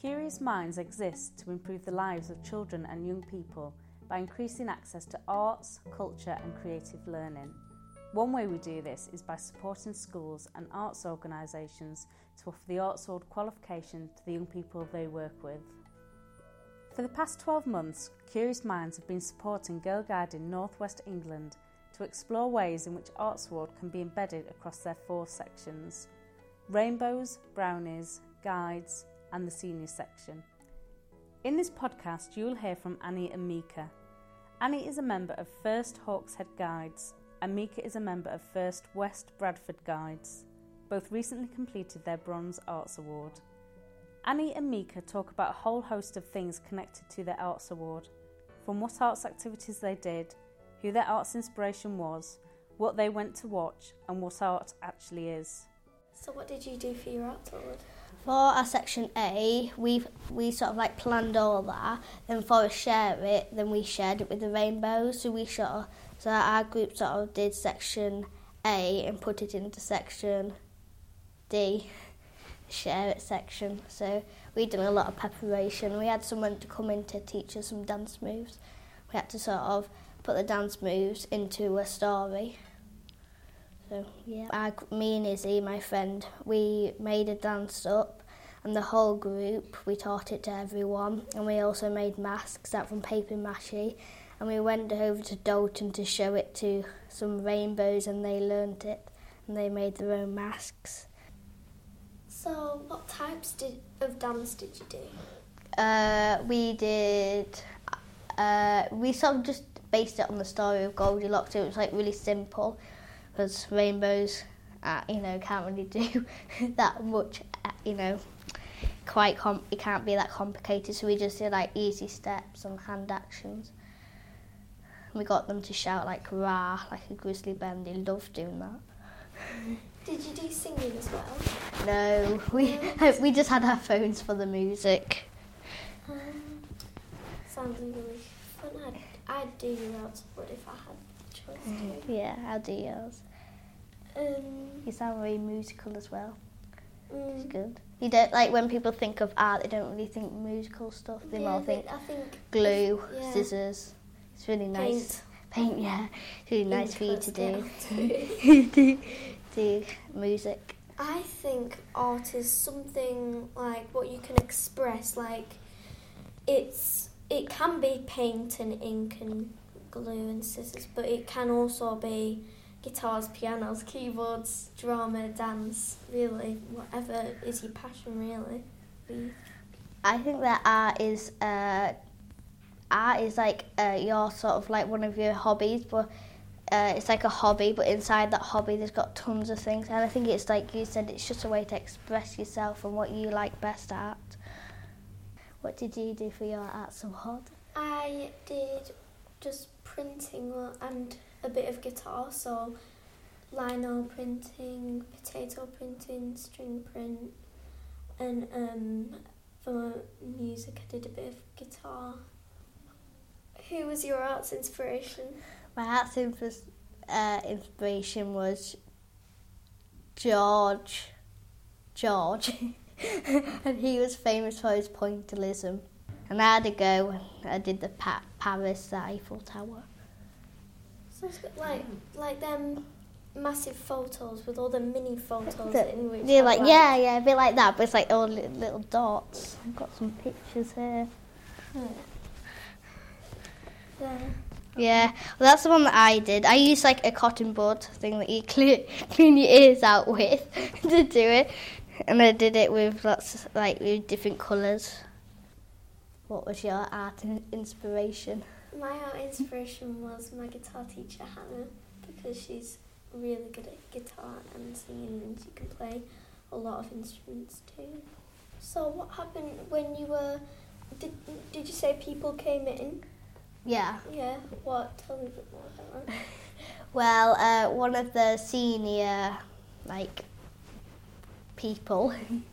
Curious Minds exists to improve the lives of children and young people by increasing access to arts, culture, and creative learning. One way we do this is by supporting schools and arts organisations to offer the Arts Award qualification to the young people they work with. For the past 12 months, Curious Minds have been supporting Girlguiding North West England to explore ways in which Arts Award can be embedded across their four sections Rainbows, Brownies, Guides, and the Senior section. In this podcast, you will hear from Annie and Mika. Annie is a member of First Hawkshead Guides, and Mika is a member of First West Bradford Guides. Both recently completed their Bronze Arts Award. Annie and Mika talk about a whole host of things connected to their Arts Award, from what arts activities they did, who their arts inspiration was, what they went to watch, and what art actually is. So what did you do for your Award? For our section A, we we sort of like planned all that. Then for us share it, then we shared it with the rainbows. So we sort of so our group sort of did section A and put it into section D, share it section. So we did a lot of preparation. We had someone to come in to teach us some dance moves. We had to sort of put the dance moves into a story. So yeah, I, me and Izzy, my friend, we made a dance up, and the whole group we taught it to everyone, and we also made masks out from paper mache, and we went over to Dalton to show it to some rainbows, and they learnt it, and they made their own masks. So what types did, of dance did you do? Uh, we did. Uh, we sort of just based it on the story of Goldilocks. It was like really simple because rainbows, uh, you know, can't really do that much. Uh, you know, quite com- it can't be that complicated. So we just did like easy steps and hand actions. We got them to shout like "rah" like a grizzly bear. They loved doing that. Did you do singing as well? No, we we just had our phones for the music. Um, sounds really fun. I'd, I'd do Arts Award if I had the choice to. Yeah, I'll do yours. Um, You sound very musical as well. It's mm, good. You don't like when people think of art, they don't really think musical stuff. They yeah, more think I think glue, yeah. scissors. It's really nice. paint. Paint, yeah. It's really nice for you to do. do. do, do music. I think art is something like what you can express. Like it's it can be paint and ink and glue and scissors, but it can also be guitars, pianos, keyboards, drama, dance. Really, whatever is your passion. Really. I think that art is uh, art is like uh, your sort of like one of your hobbies, but uh, it's like a hobby. But inside that hobby, there's got tons of things, and I think it's like you said, it's just a way to express yourself and what you like best at. What did you do for your arts award? I did just printing and a bit of guitar, so lino printing, potato printing, string print, and um, for music I did a bit of guitar. Who was your arts inspiration? My arts infus- uh, inspiration was George. George. and he was famous for his pointillism. And I had to go and I did the pa- Paris Eiffel Tower. So it's got like like them massive photos with all the mini photos The- in which Yeah, have, like yeah, yeah, a bit like that, but it's like all little, little dots. I've got some pictures here. yeah. Yeah, well, that's the one that I did. I used like a cotton bud thing that you clean, clean your ears out with to do it, and I did it with lots like with different colours. What was your art in- inspiration? My art inspiration was my guitar teacher Hannah because she's really good at guitar and singing and she can play a lot of instruments too. So what happened when you were did did you say people came in? Yeah. Yeah. What? Tell me a bit more about that. Well, uh, one of the senior like people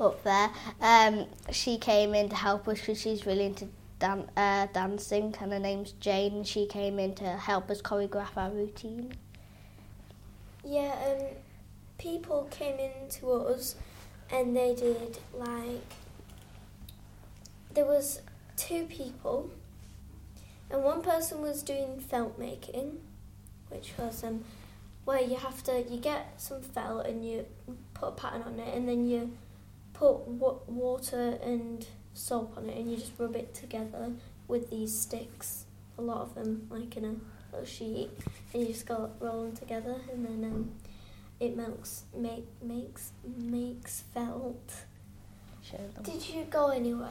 up there, um, she came in to help us because she's really into dan- uh, dancing, and her name's Jane. And she came in to help us choreograph our routine. Yeah. Um, people came in to us and they did like there was two people, and one person was doing felt making, which was um, where you have to you get some felt and you put a pattern on it, and then you put wa- water and soap on it, and you just rub it together with these sticks. A lot of them, like in a little sheet, and you just go roll them together, and then um, it melts, make, makes makes felt. Did you go anywhere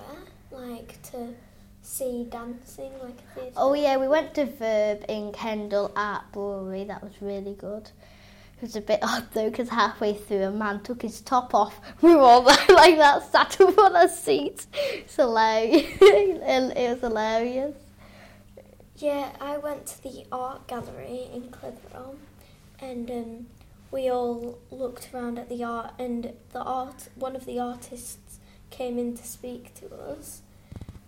like to see dancing like a theatre? Oh yeah, we went to Verb in Kendal Art Brewery. That was really good. It was a bit odd though, because halfway through a man took his top off. We were all like that, sat up on our seats. It's hilarious. it was hilarious. Yeah, I went to the art gallery in Clitheroe, and um, we all looked around at the art, and the art one of the artists came in to speak to us,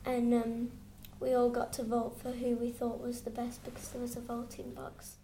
and um, we all got to vote for who we thought was the best because there was a voting box.